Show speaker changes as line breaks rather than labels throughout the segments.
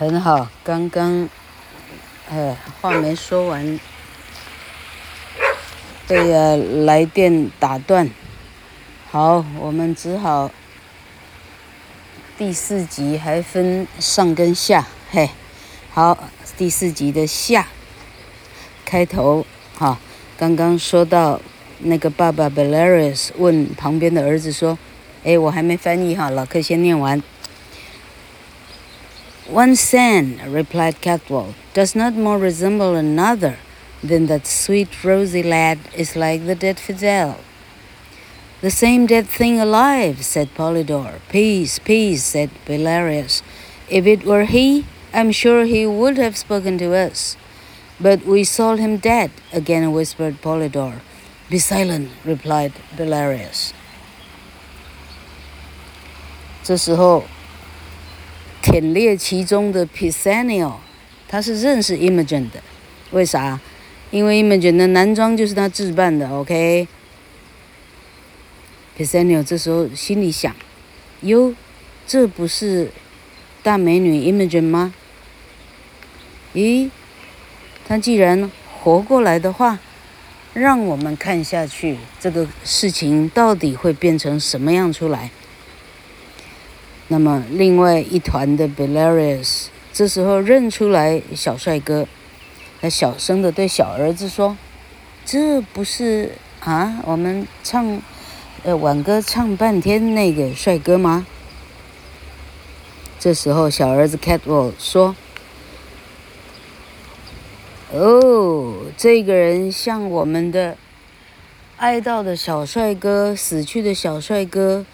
很好，刚刚，呃，话没说完，被呀来电打断。好，我们只好第四集还分上跟下，嘿，好，第四集的下开头，哈，刚刚说到那个爸爸 Belarius 问旁边的儿子说：“哎，我还没翻译哈，老客先念完。” One son, replied Cadwal, does not more resemble another than that sweet rosy lad is like the dead Fidel. The same dead thing alive, said Polydore. Peace, peace, said Belarius. If it were he, I'm sure he would have spoken to us. But we saw him dead, again whispered Polydore. Be silent, replied Belarius. 这时候， 忝列其中的 Pisanio，他是认识 Imogen 的，为啥？因为 Imogen 的男装就是他置办的，OK。Pisanio 这时候心里想：哟，这不是大美女 Imogen 吗？咦，她既然活过来的话，让我们看下去，这个事情到底会变成什么样出来？那么，另外一团的 Belarius 这时候认出来小帅哥，他小声的对小儿子说：“这不是啊，我们唱。”呃，挽歌唱半天那个帅哥吗？这时候，小儿子 Cadwal 说：“哦，这个人像我们的哀悼的小帅哥，死去的小帅哥，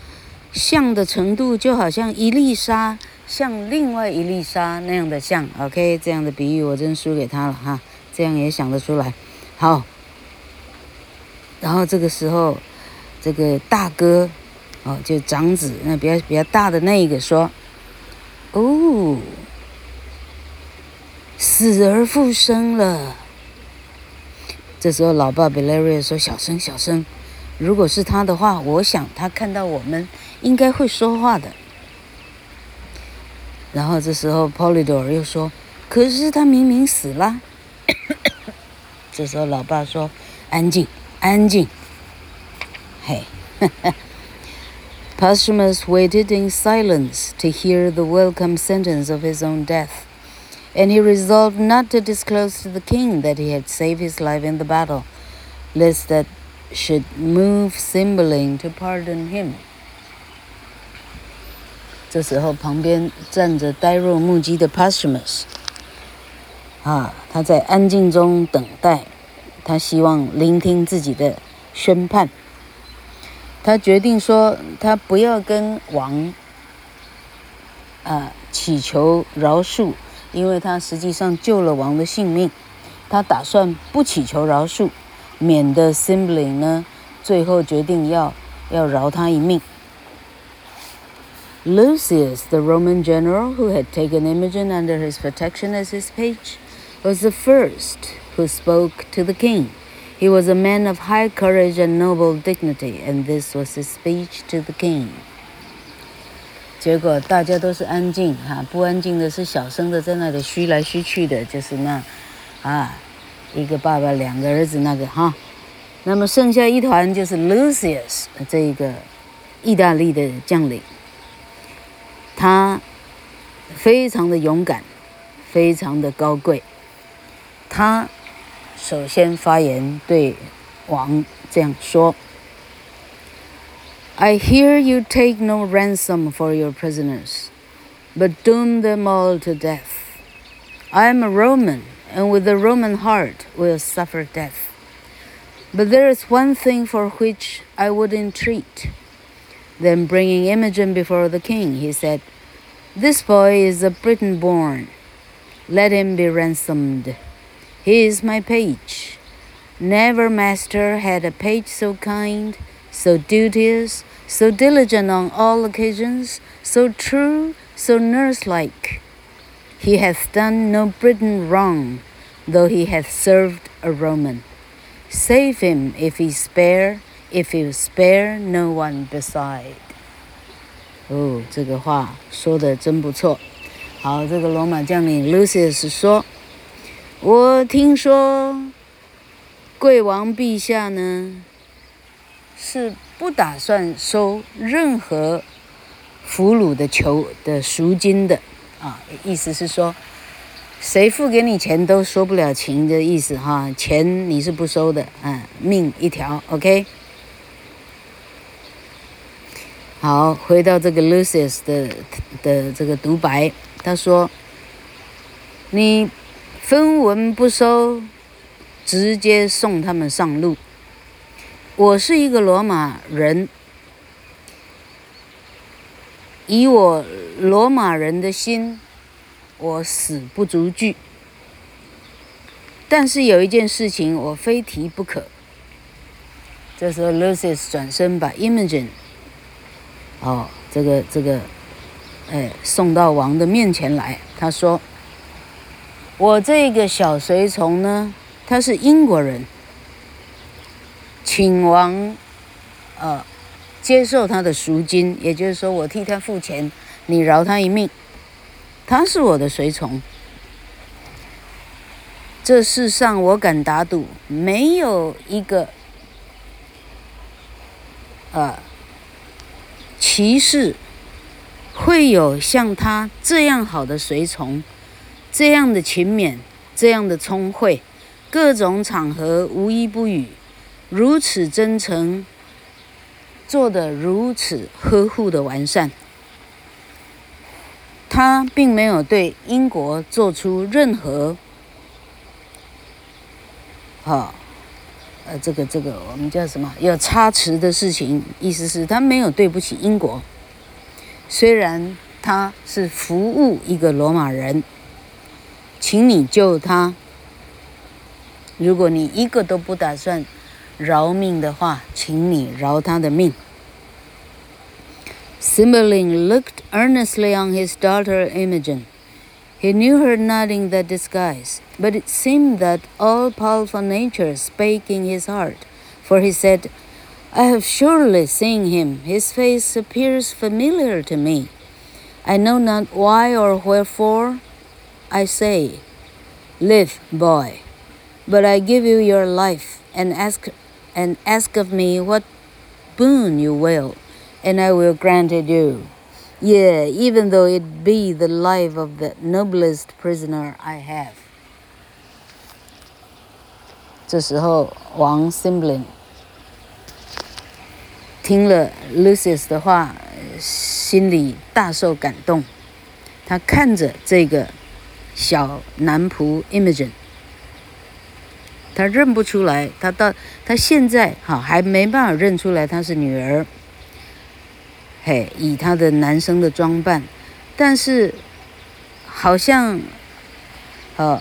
像的程度就好像一粒沙像另外一粒沙那样的像。OK，这样的比喻我真输给他了哈，这样也想得出来。好，然后这个时候。”这个大哥，哦，就长子，那比较比较大的那一个说：“哦，死而复生了。”这时候，老爸 b e l a r i a 说：“小声，小声，如果是他的话，我想他看到我们应该会说话的。”然后这时候，Polydore 又说：“可是他明明死了。 ”这时候，老爸说：“安静，安静。” Hey. Posthumus waited in silence to hear the welcome sentence of his own death, and he resolved not to disclose to the king that he had saved his life in the battle, lest that should move Cymbeline to pardon him. 这时候，旁边站着呆若木鸡的 Posthumus，啊，他在安静中等待，他希望聆听自己的宣判。他决定说，他不要跟王啊祈求饶恕，因为他实际上救了王的性命。他打算不祈求饶恕，免得 Cymbeline 呢最后决定要要饶他一命。Lucius, the Roman general who had taken Imogen under his protection as his page, was the first who spoke to the king. He was a man of high courage and noble dignity, and this was his speech to the king. 结果大家都是安静哈，不安静的是小声的在那里嘘来嘘去的，就是那，啊，一个爸爸两个儿子那个哈。那么剩下一团就是 Lucius 这一个意大利的将领， 他非常的勇敢，非常的高贵，他。首先发言对王这样说：“I hear you take no ransom for your prisoners, but doom them all to death. I am a Roman, and with a Roman heart will suffer death. But there is one thing for which I would entreat. Then bringing Imogen before the king, he said, This boy is a Briton born. Let him be ransomed. He is my page. Never master had a page so kind, so duteous, so diligent on all occasions, so true, so nurse-like. He hath done no Briton wrong, though he hath served a Roman. Save him if he spare, if you spare no one beside. 哦，这个话说的真不错。好，这个罗马将领 Lucius 说：“我听说贵王陛下呢，是不打算收任何俘虏的囚的赎金的啊，意思是说，谁付给你钱都说不了情的意思哈，钱你是不收的，啊，命一条，OK。”好，回到这个 Lucius 的的这个独白，他说：“你分文不收，直接送他们上路。我是一个罗马人，以我罗马人的心，我死不足惧。但是有一件事情我非提不可。”这时候 Lucius 转身把 Imogen。哦，这个这个，哎，送到王的面前来。他说：“我这个小随从呢，他是英国人，请王，呃，接受他的赎金，也就是说，我替他付钱，你饶他一命。他是我的随从。这世上我敢打赌，没有一个，呃。”骑士会有像他这样好的随从，这样的勤勉，这样的聪慧，各种场合无一不语，如此真诚，做得如此呵护的完善。他并没有对英国做出任何，好。呃，这个这个我们叫什么？有差池的事情，意思是他没有对不起英国。虽然他是服务一个罗马人，请你救他。如果你一个都不打算饶命的话，请你饶他的命。Simbeling looked earnestly on his daughter Imogen. He knew her not in that disguise, but it seemed that all powerful nature spake in his heart, for he said, I have surely seen him. His face appears familiar to me. I know not why or wherefore. I say, Live, boy, but I give you your life, and ask and ask of me what boon you will, and I will grant it you. Yea, even though it be the life of the noblest prisoner I have。这时候，王 Simblin 听了 Lucius 的话，心里大受感动。他看着这个小男仆 Imogen，他认不出来，他到他现在哈还没办法认出来她是女儿。嘿，以他的男生的装扮，但是好像，呃，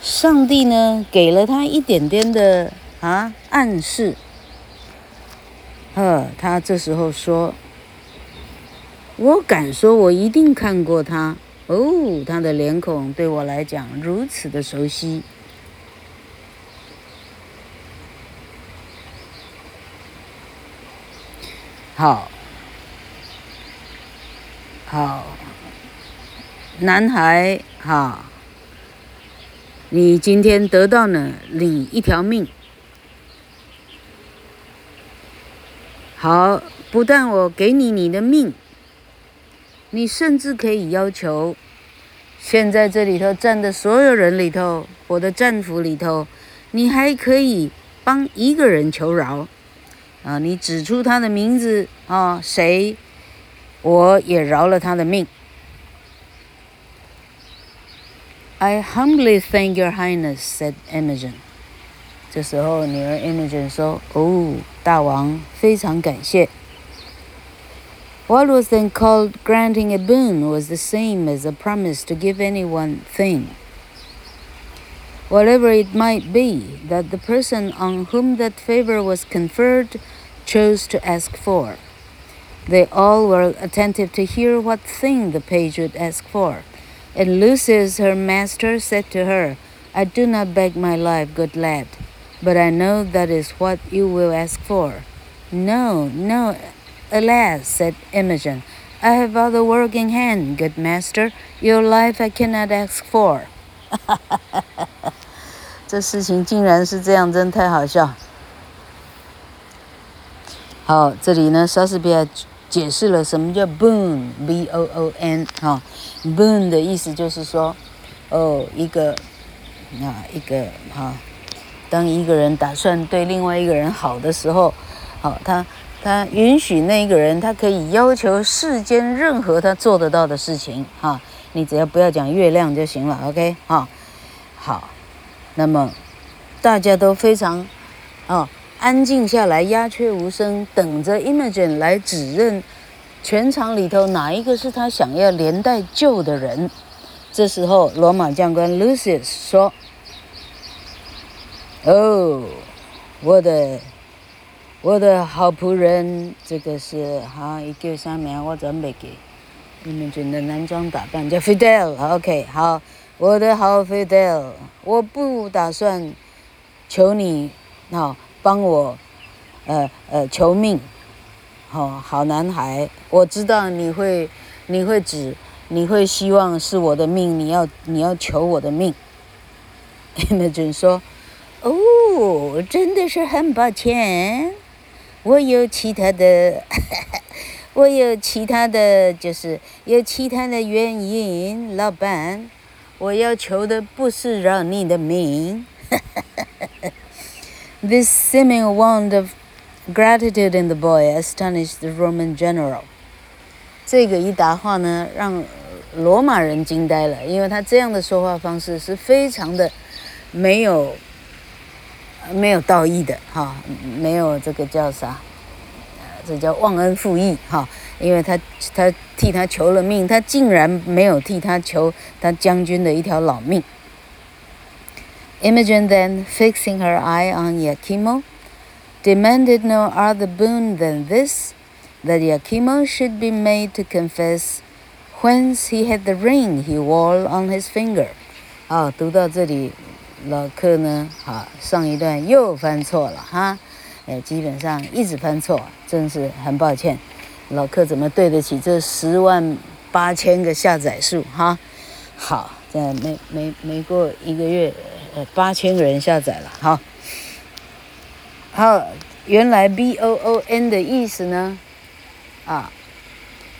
上帝呢给了他一点点的啊暗示，呃，他这时候说，我敢说，我一定看过他。哦，他的脸孔对我来讲如此的熟悉，好。好，男孩，哈，你今天得到了你一条命。好，不但我给你你的命，你甚至可以要求，现在这里头站的所有人里头，我的战俘里头，你还可以帮一个人求饶，啊，你指出他的名字啊，谁？我也饶了他的命。I humbly thank your highness," said Imogen. 这时候，女儿 Imogen 说：“哦，大王，非常感谢。” What was then called granting a boon was the same as a promise to give any one thing, whatever it might be that the person on whom that favor was conferred chose to ask for. They all were attentive to hear what thing the page would ask for. And Lucius, her master, said to her, I do not beg my life, good lad, but I know that is what you will ask for. No, no, alas, said Imogen, I have other work in hand, good master. Your life I cannot ask for。这事情竟然是这样，真太好笑。好，这里呢，莎士比亚 解释了什么叫 boon，b-o-o-n 哈，boon 的意思就是说，哦，一个，啊，一个哈，当一个人打算对另外一个人好的时候，好，他他允许那个人，他可以要求世间任何他做得到的事情，哈，你只要不要讲月亮就行了，OK，哈，好，那么大家都非常，啊。安静下来，鸦雀无声，等着 Imogen 来指认全场里头哪一个是他想要连带救的人。这时候，罗马将官 Lucius 说：“哦，我的我的好仆人，这个是哈一个啥名？我准备给 Imogen 的男装打扮叫 Fidel。OK，好，我的好 Fidel，我不打算求你，好。”帮我，呃呃求命，好、好男孩，我知道你会，你会指，你会希望是我的命，你要你要求我的命。Imogen 说：“哦，真的是很抱歉，我有其他的，我有其他的，就是有其他的原因，老板，我要求的不是让你的命。” This seeming want of gratitude in the boy astonished the Roman general。这个一答话呢，让罗马人惊呆了，因为他这样的说话方式是非常的没有没有道义的哈，没有这个叫啥？这叫忘恩负义哈，因为他他替他求了命，他竟然没有替他求他将军的一条老命。Imogen then, fixing her eye on Iachimo, demanded no other boon than this, that Iachimo should be made to confess whence he had the ring he wore on his finger. 好，读到这里，老克呢，好，上一段又翻错了哈，哎，基本上一直翻错，真是很抱歉。老克怎么对得起这十万八千个下载数哈？好，在没没没过一个月。 呃，八千个人下载了，好，好，原来 B O O N 的意思呢，啊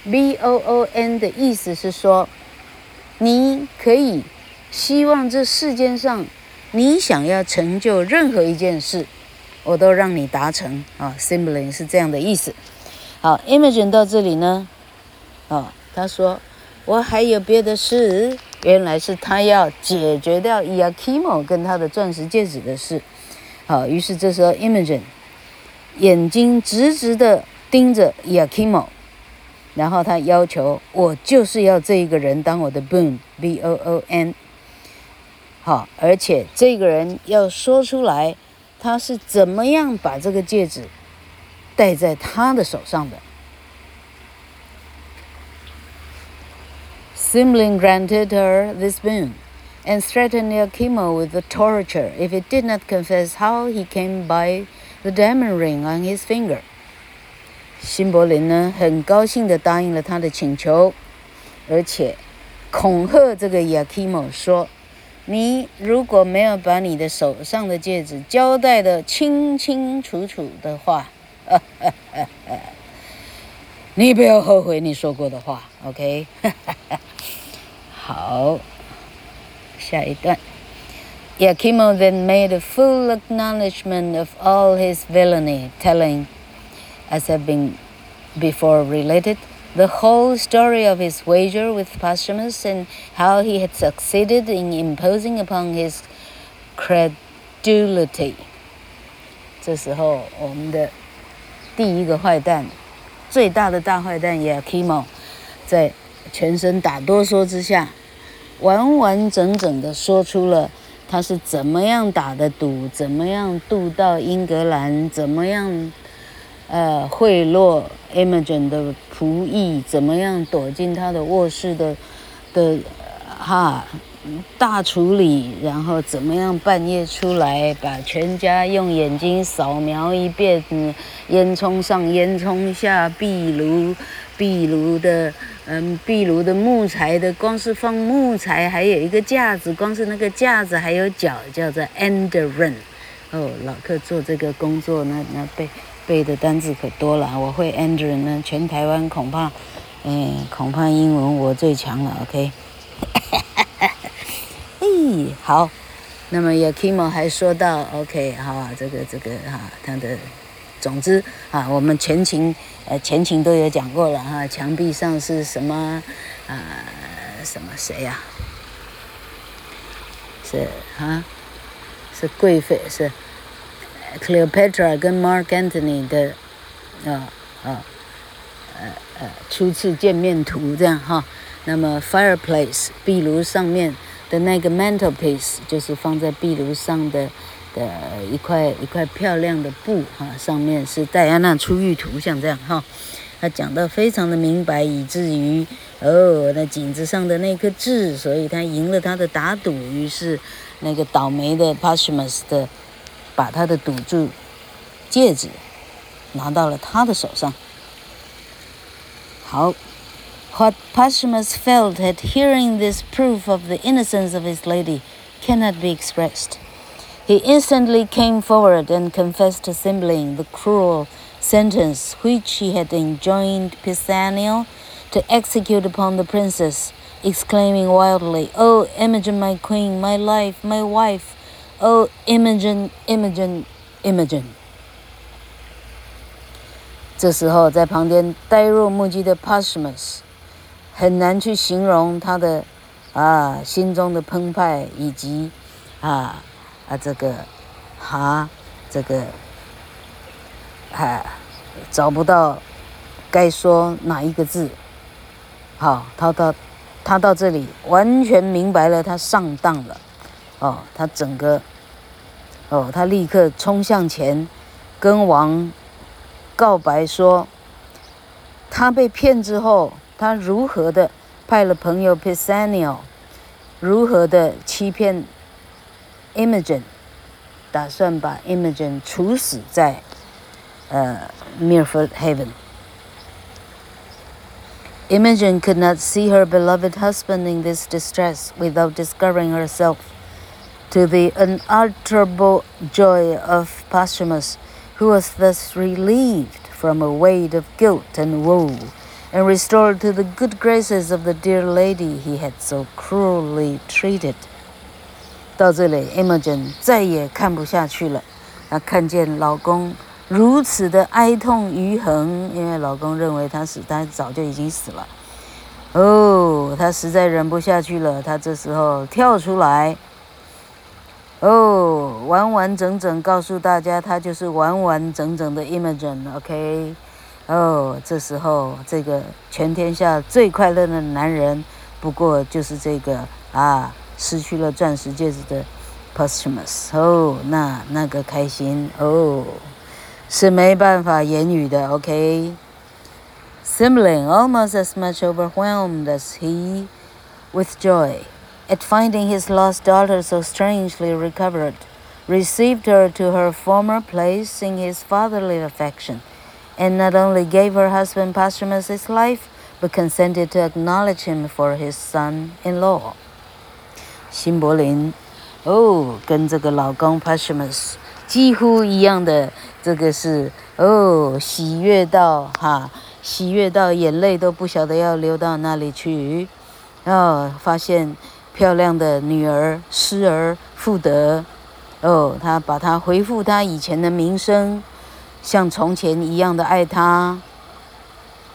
，B O O N 的意思是说，你可以希望这世间上你想要成就任何一件事，我都让你达成啊 s i m b l i n g 是这样的意思。好，Imogen 到这里呢，啊，他说我还有别的事。原来是他要解决掉 Iachimo 跟他的钻石戒指的事，好，于是这时候 Imogen 眼睛直直的盯着 Iachimo，然后他要求我就是要这一个人当我的 boon，b o o n，好，而且这个人要说出来他是怎么样把这个戒指戴在他的手上的。Cymbeline granted her this boon, and threatened Iachimo with the torture if he did not confess how he came by the diamond ring on his finger. 辛柏林呢，很高兴地答应了他的请求，而且恐吓这个 Iachimo 说：“你如果没有把你的手上的戒指交代得清清楚楚的话，呵呵呵呵你不要后悔你说过的话。 ”OK。好，下一段。Iachimo then made a full acknowledgment of all his villainy, telling, as have been before related, the whole story of his wager with Posthumus and how he had succeeded in imposing upon his credulity. 这时候，我们的第一个坏蛋，最大的大坏蛋 Iachimo， 在全身打哆嗦之下。完完整整的说出了他是怎么样打的赌，怎么样渡到英格兰，怎么样呃贿赂 Imogen 的仆役，怎么样躲进他的卧室的的哈大处理，然后怎么样半夜出来把全家用眼睛扫描一遍，烟囱上烟囱下壁炉。壁炉的，嗯，壁炉的木材的，光是放木材，还有一个架子，光是那个架子还有脚，叫做 enderon。哦，老克做这个工作，那那背背的单子可多了。我会 enderon 呢，全台湾恐怕，嗯，恐怕英文我最强了。OK，咦，好，那么 Yakimo 还说到，OK，好，这个这个哈，他的。总之啊，我们前情呃前情都有讲过了哈、啊，墙壁上是什么啊？什么谁呀、是啊，是贵妃是 Cleopatra 跟 Mark Antony 的啊啊呃呃初次见面图这样哈、那么 fireplace 壁炉上面的那个 mantelpiece 就是放在壁炉上的。的一块一块漂亮的布哈，上面是戴安娜出浴图，像这样哈，他讲的非常的明白，以至于哦，那颈子上的那颗痣，所以他赢了他的打赌，于是那个倒霉的 Posthumus 的把他的赌注戒指拿到了他的手上。好，What Posthumus felt at hearing this proof of the innocence of his lady cannot be expressed. He instantly came forward and confessed to Cymbeline the cruel sentence which he had enjoined Pisanio to execute upon the princess, exclaiming wildly, "O Imogen, my queen, my life, my wife! O Imogen, Imogen, Imogen!" 这时候，在旁边呆若木鸡的 Posthumus 很难去形容他的啊心中的澎湃以及啊。 啊，这个，哈，这个，啊，找不到该说哪一个字。好，他到他到这里完全明白了，他上当了。哦，他整个，哦，他立刻冲向前，跟王告白说，他被骗之后，他如何的派了朋友 Pisanio，如何的欺骗。Imogen 打算把 Imogen 处死在呃 Milford Haven。Imogen could not see her beloved husband in this distress without discovering herself to the unutterable joy of Posthumus, who was thus relieved from a weight of guilt and woe, and restored to the good graces of the dear lady he had so cruelly treated. 到这里，Imogen 再也看不下去了。她看见老公如此的哀痛余横，因为老公认为他死，他早就已经死了。哦，她实在忍不下去了。她这时候跳出来，哦，完完整整告诉大家，她就是完完整整的 Imogen。OK，哦，这时候这个全天下最快乐的男人，不过就是这个啊。失去了钻石戒指的 Posthumus 哦，那那个开心哦，是没办法言语的。OK，Cymbeline almost as much overwhelmed as he with joy at finding his lost daughter so strangely recovered, received her to her former place in his fatherly affection, and not only gave her husband Posthumus his life, but consented to acknowledge him for his son-in-law. 辛柏林，哦，跟这个老公 Posthumus 几乎一样的，这个是哦，喜悦到哈，喜悦到眼泪都不晓得要流到哪里去，哦，发现漂亮的女儿失而复得，哦，他把她恢复她以前的名声，像从前一样的爱她，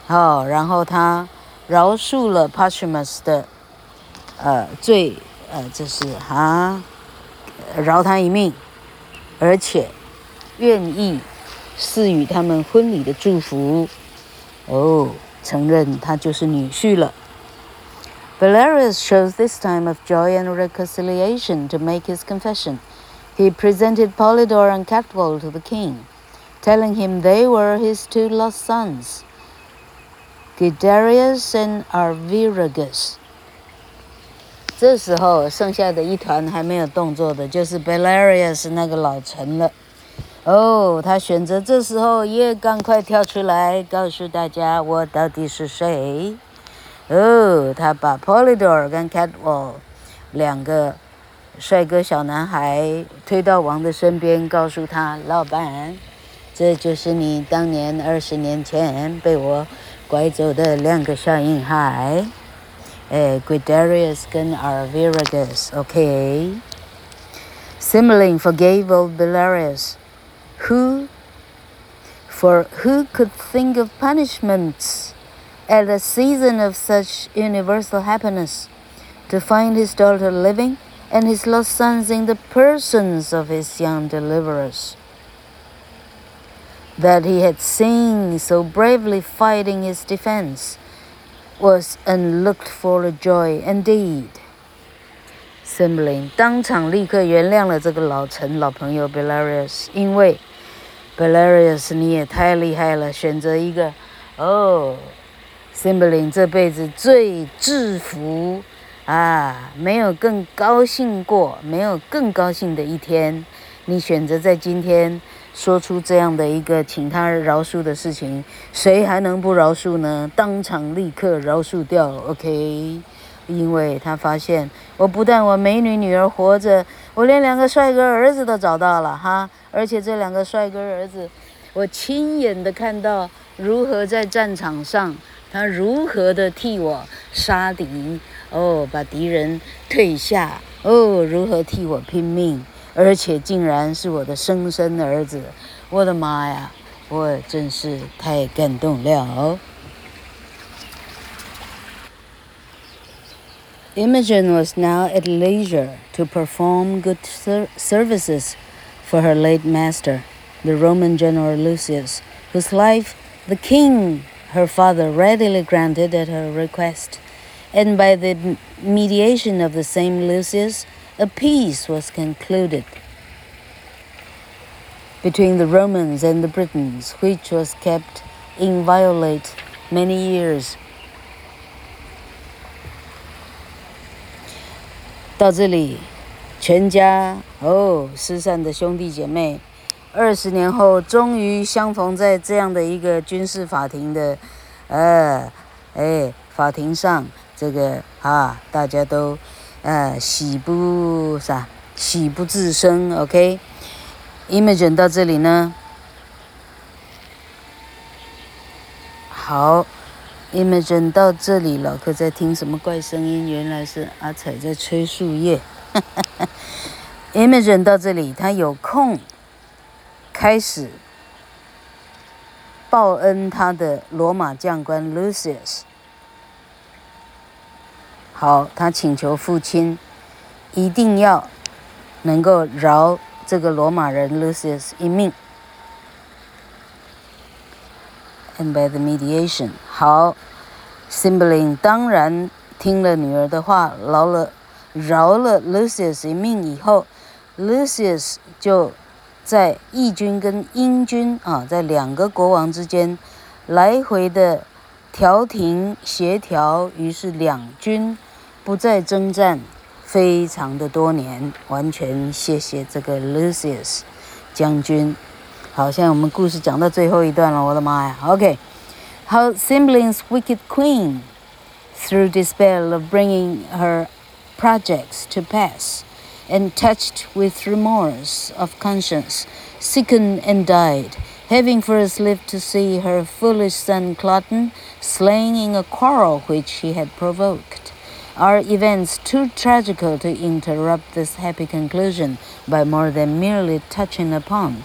哦，然后他饶恕了 Posthumus 的呃罪。呃，这是啊，饶他一命，而且愿意赐予他们婚礼的祝福。哦，承认他就是女婿了。Valerius chose this time of joy and reconciliation to make his confession. He presented Polydore and Catwall to the king, telling him they were his two lost sons, Guiderius and Arviragus. 这时候剩下的一团还没有动作的，就是 Belarius 那个老臣了。哦，他选择这时候也赶快跳出来，告诉大家我到底是谁。哦，他把 Polydor 跟 Catwall 两个帅哥小男孩推到王的身边，告诉他：“老板，这就是你当年二十年前被我拐走的两个小婴孩，Uh, 哎，Guiderius 跟 Arviragus，OK。Cymbeline forgave old Belarius, Who, for who could think of punishments at a season of such universal happiness, to find his daughter living and his lost sons in the persons of his young deliverers? That he had seen so bravely fighting his defense was unlooked for joy indeed. Cymbeline 当场立刻原谅了这个老陈老朋友 Belarius，因为 Belarius 你也太厉害了，选择一个哦，Cymbeline 这辈子最制服啊，没有更高兴过，没有更高兴的一天，你选择在今天说出这样的一个请他饶恕的事情，谁还能不饶恕呢？当场立刻饶恕掉，OK。因为他发现，我不但我美女女儿活着，我连两个帅哥儿子都找到了哈，而且这两个帅哥儿子，我亲眼的看到如何在战场上，他如何的替我杀敌，哦，把敌人退下，哦，如何替我拼命，而且竟然是我的生身儿子，我的妈呀，我真是太感动了。Imogen was now at leisure to perform good ser services for her late master, the Roman general Lucius, whose life the king, her father, readily granted at her request. And by the mediation of the same Lucius, a peace was concluded between the Romans and the Britons, which was kept inviolate many years. 到这里，全家哦失散的兄弟姐妹，二十年后终于相逢在这样的一个军事法庭的，呃，哎，法庭上，这个啊，大家都 呃喜不啥，喜不自胜。OK，Imogen 到这里呢，好。Imogen 到这里，老客在听什么怪声音？原来是阿彩在吹树叶。Imogen 到这里，他有空开始报恩他的罗马将官 Lucius。好，他请求父亲一定要能够饶这个罗马人 Lucius 一命。And by the mediation，好，simbeline 当然听了女儿的话，饶了饶了 Lucius 一命以后，Lucius 就在义军跟英军啊，在两个国王之间来回的调停协调，于是两军不再征战，非常的多年，完全谢谢这个 Lucius 将军。好，现在我们故事讲到最后一段了，我的妈呀！OK，how Cymbeline's wicked queen, through despair of bringing her projects to pass, and touched with remorse of conscience, sickened and died, having first lived to see her foolish son Cloten slain in a quarrel which she had provoked, are events too tragical to interrupt this happy conclusion by more than merely touching upon.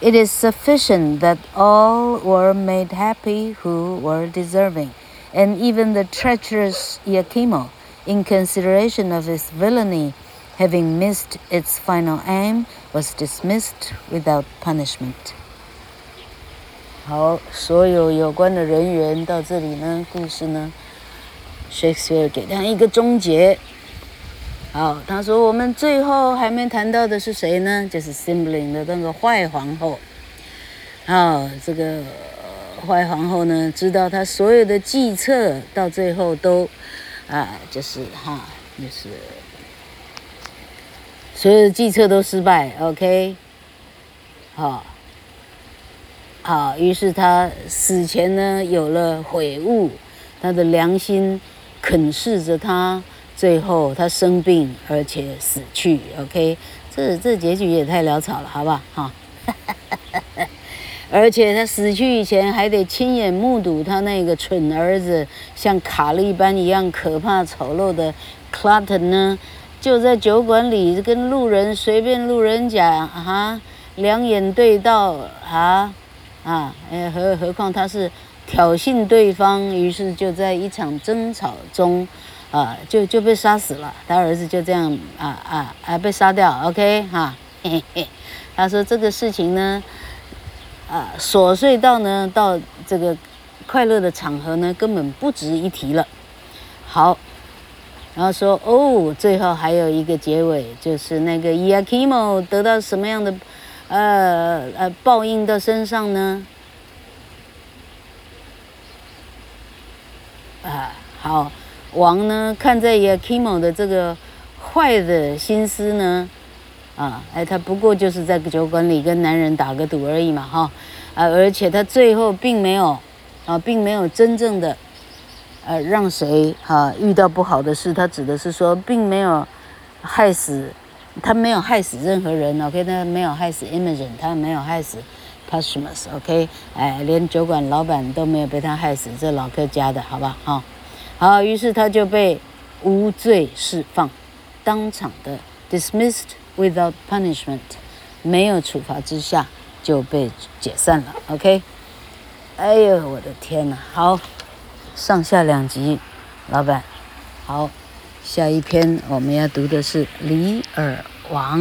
It is sufficient that all were made happy who were deserving, and even the treacherous Iachimo, in consideration of his villainy, having missed its final aim, was dismissed without punishment. 好，所有有关的人员到这里呢，故事呢 ，Shakespeare 给他一个终结。好，他说我们最后还没谈到的是谁呢？就是 Simbling 的那个坏皇后。好，这个坏皇后呢，知道她所有的计策到最后都，啊，就是哈，就是所有的计策都失败。OK，好，好，于是他死前呢有了悔悟，他的良心啃噬着他，最后他生病而且死去。OK，这这结局也太潦草了，好不好？哈，而且他死去以前还得亲眼目睹他那个蠢儿子像卡利班一样可怕丑陋的 Clutton 呢。就在酒馆里跟路人随便路人讲啊，两眼对到啊啊，哎，何何况他是挑衅对方，于是就在一场争吵中啊，就就被杀死了。他儿子就这样啊啊啊被杀掉。OK 哈，嘿嘿，他说这个事情呢啊琐碎到呢到这个快乐的场合呢根本不值一提了。好。然后说哦，最后还有一个结尾，就是那个伊亚基莫得到什么样的，呃呃报应到身上呢？啊，好，王呢看在伊亚基莫的这个坏的心思呢，啊，哎，他不过就是在酒馆里跟男人打个赌而已嘛，哈，啊，而且他最后并没有，啊，并没有真正的。呃，让谁哈、啊、遇到不好的事？他指的是说，并没有害死，他没有害死任何人。OK，他没有害死 Imogen，他没有害死 Posthumus。OK，哎，连酒馆老板都没有被他害死，这老客家的好吧？哈，好，于是他就被无罪释放，当场的 dismissed without punishment，没有处罚之下就被解散了。OK，哎呦，我的天哪，好。上下两集，老板，好，下一篇我们要读的是《李尔王》。